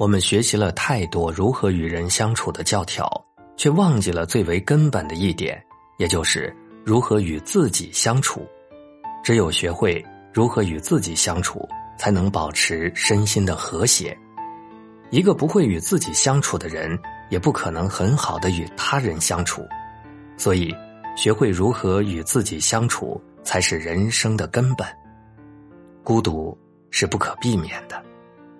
我们学习了太多如何与人相处的教条，却忘记了最为根本的一点，也就是如何与自己相处。只有学会如何与自己相处，才能保持身心的和谐。一个不会与自己相处的人，也不可能很好的与他人相处。所以，学会如何与自己相处，才是人生的根本。孤独是不可避免的。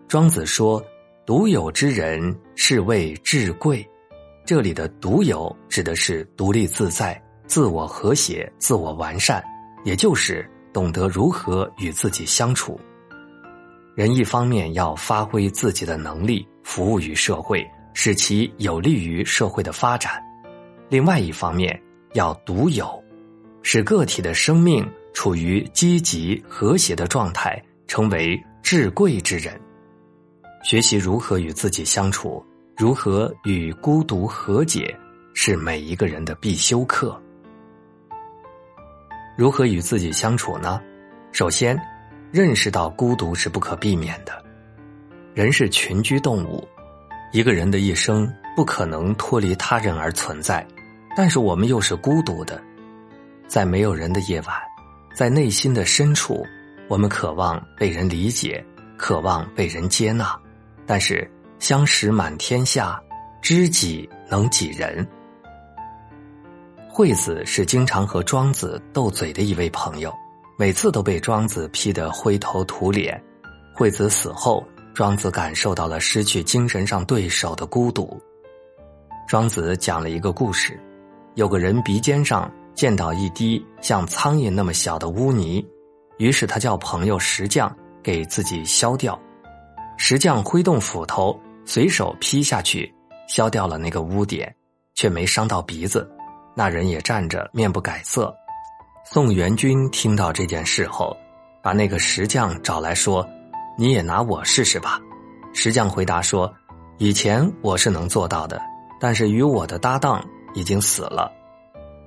庄子说。独有之人是谓至贵，这里的独有指的是独立自在、自我和谐、自我完善，也就是懂得如何与自己相处。人一方面要发挥自己的能力，服务于社会，使其有利于社会的发展；另外一方面要独有，使个体的生命处于积极和谐的状态，成为至贵之人。学习如何与自己相处，如何与孤独和解，是每一个人的必修课。如何与自己相处呢？首先，认识到孤独是不可避免的。人是群居动物，一个人的一生不可能脱离他人而存在，但是我们又是孤独的。在没有人的夜晚，在内心的深处，我们渴望被人理解，渴望被人接纳。但是相识满天下，知己能几人？惠子是经常和庄子斗嘴的一位朋友，每次都被庄子批得灰头土脸。惠子死后，庄子感受到了失去精神上对手的孤独。庄子讲了一个故事：有个人鼻尖上见到一滴像苍蝇那么小的污泥，于是他叫朋友石匠给自己削掉。石匠挥动斧头，随手劈下去，削掉了那个污点，却没伤到鼻子。那人也站着，面不改色。宋元君听到这件事后，把那个石匠找来说：“你也拿我试试吧。”石匠回答说：“以前我是能做到的，但是与我的搭档已经死了。”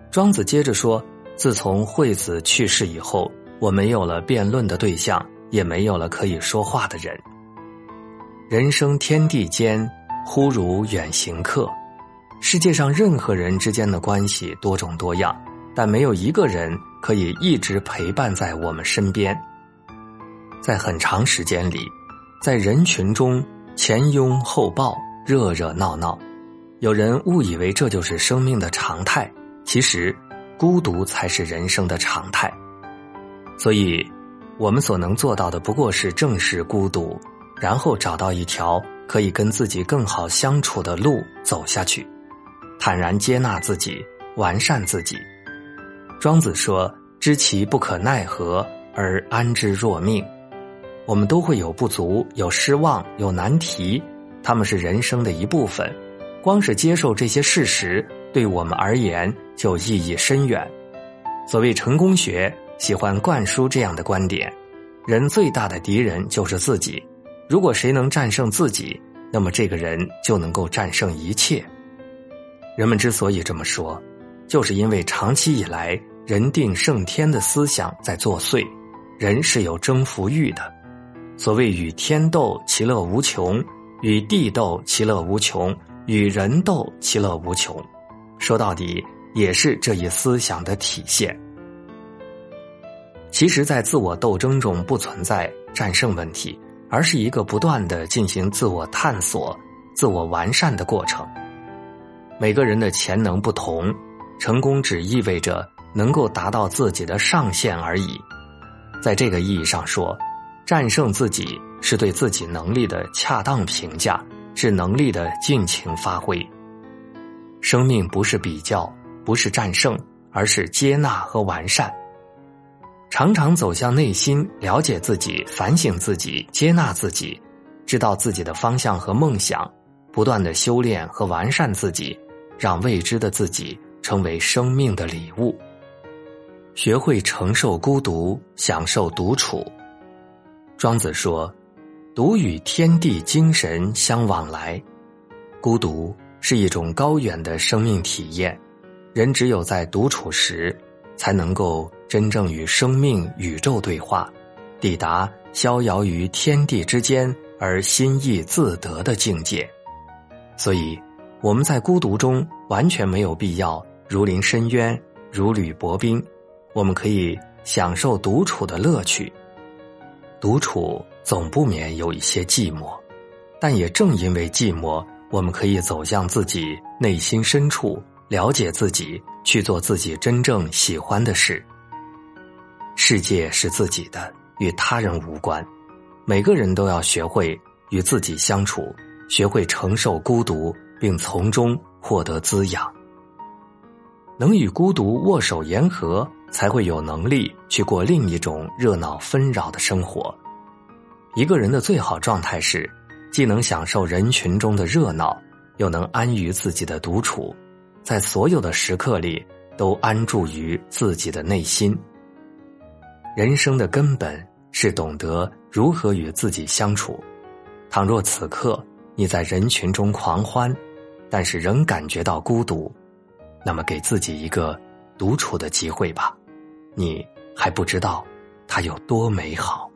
庄子接着说：“自从惠子去世以后，我没有了辩论的对象，也没有了可以说话的人。”人生天地间，忽如远行客。世界上任何人之间的关系多种多样，但没有一个人可以一直陪伴在我们身边。在很长时间里，在人群中前拥后抱，热热闹闹，有人误以为这就是生命的常态。其实，孤独才是人生的常态。所以，我们所能做到的，不过是正视孤独。然后找到一条可以跟自己更好相处的路走下去，坦然接纳自己，完善自己。庄子说：“知其不可奈何而安之若命。”我们都会有不足，有失望，有难题，他们是人生的一部分。光是接受这些事实，对我们而言就意义深远。所谓成功学，喜欢灌输这样的观点：人最大的敌人就是自己。如果谁能战胜自己，那么这个人就能够战胜一切。人们之所以这么说，就是因为长期以来人定胜天的思想在作祟，人是有征服欲的。所谓与天斗，其乐无穷；与地斗，其乐无穷；与人斗，其乐无穷。说到底，也是这一思想的体现。其实，在自我斗争中，不存在战胜问题。而是一个不断的进行自我探索、自我完善的过程。每个人的潜能不同，成功只意味着能够达到自己的上限而已。在这个意义上说，战胜自己是对自己能力的恰当评价，是能力的尽情发挥。生命不是比较，不是战胜，而是接纳和完善。常常走向内心，了解自己，反省自己，接纳自己，知道自己的方向和梦想，不断的修炼和完善自己，让未知的自己成为生命的礼物。学会承受孤独，享受独处。庄子说：“独与天地精神相往来。”孤独是一种高远的生命体验，人只有在独处时。才能够真正与生命、宇宙对话，抵达逍遥于天地之间而心意自得的境界。所以，我们在孤独中完全没有必要如临深渊、如履薄冰，我们可以享受独处的乐趣。独处总不免有一些寂寞，但也正因为寂寞，我们可以走向自己内心深处，了解自己，去做自己真正喜欢的事。世界是自己的，与他人无关。每个人都要学会与自己相处，学会承受孤独，并从中获得滋养。能与孤独握手言和，才会有能力去过另一种热闹纷扰的生活。一个人的最好状态是，既能享受人群中的热闹，又能安于自己的独处，在所有的时刻里都安住于自己的内心。人生的根本是懂得如何与自己相处。倘若此刻你在人群中狂欢，但是仍感觉到孤独，那么给自己一个独处的机会吧。你还不知道它有多美好。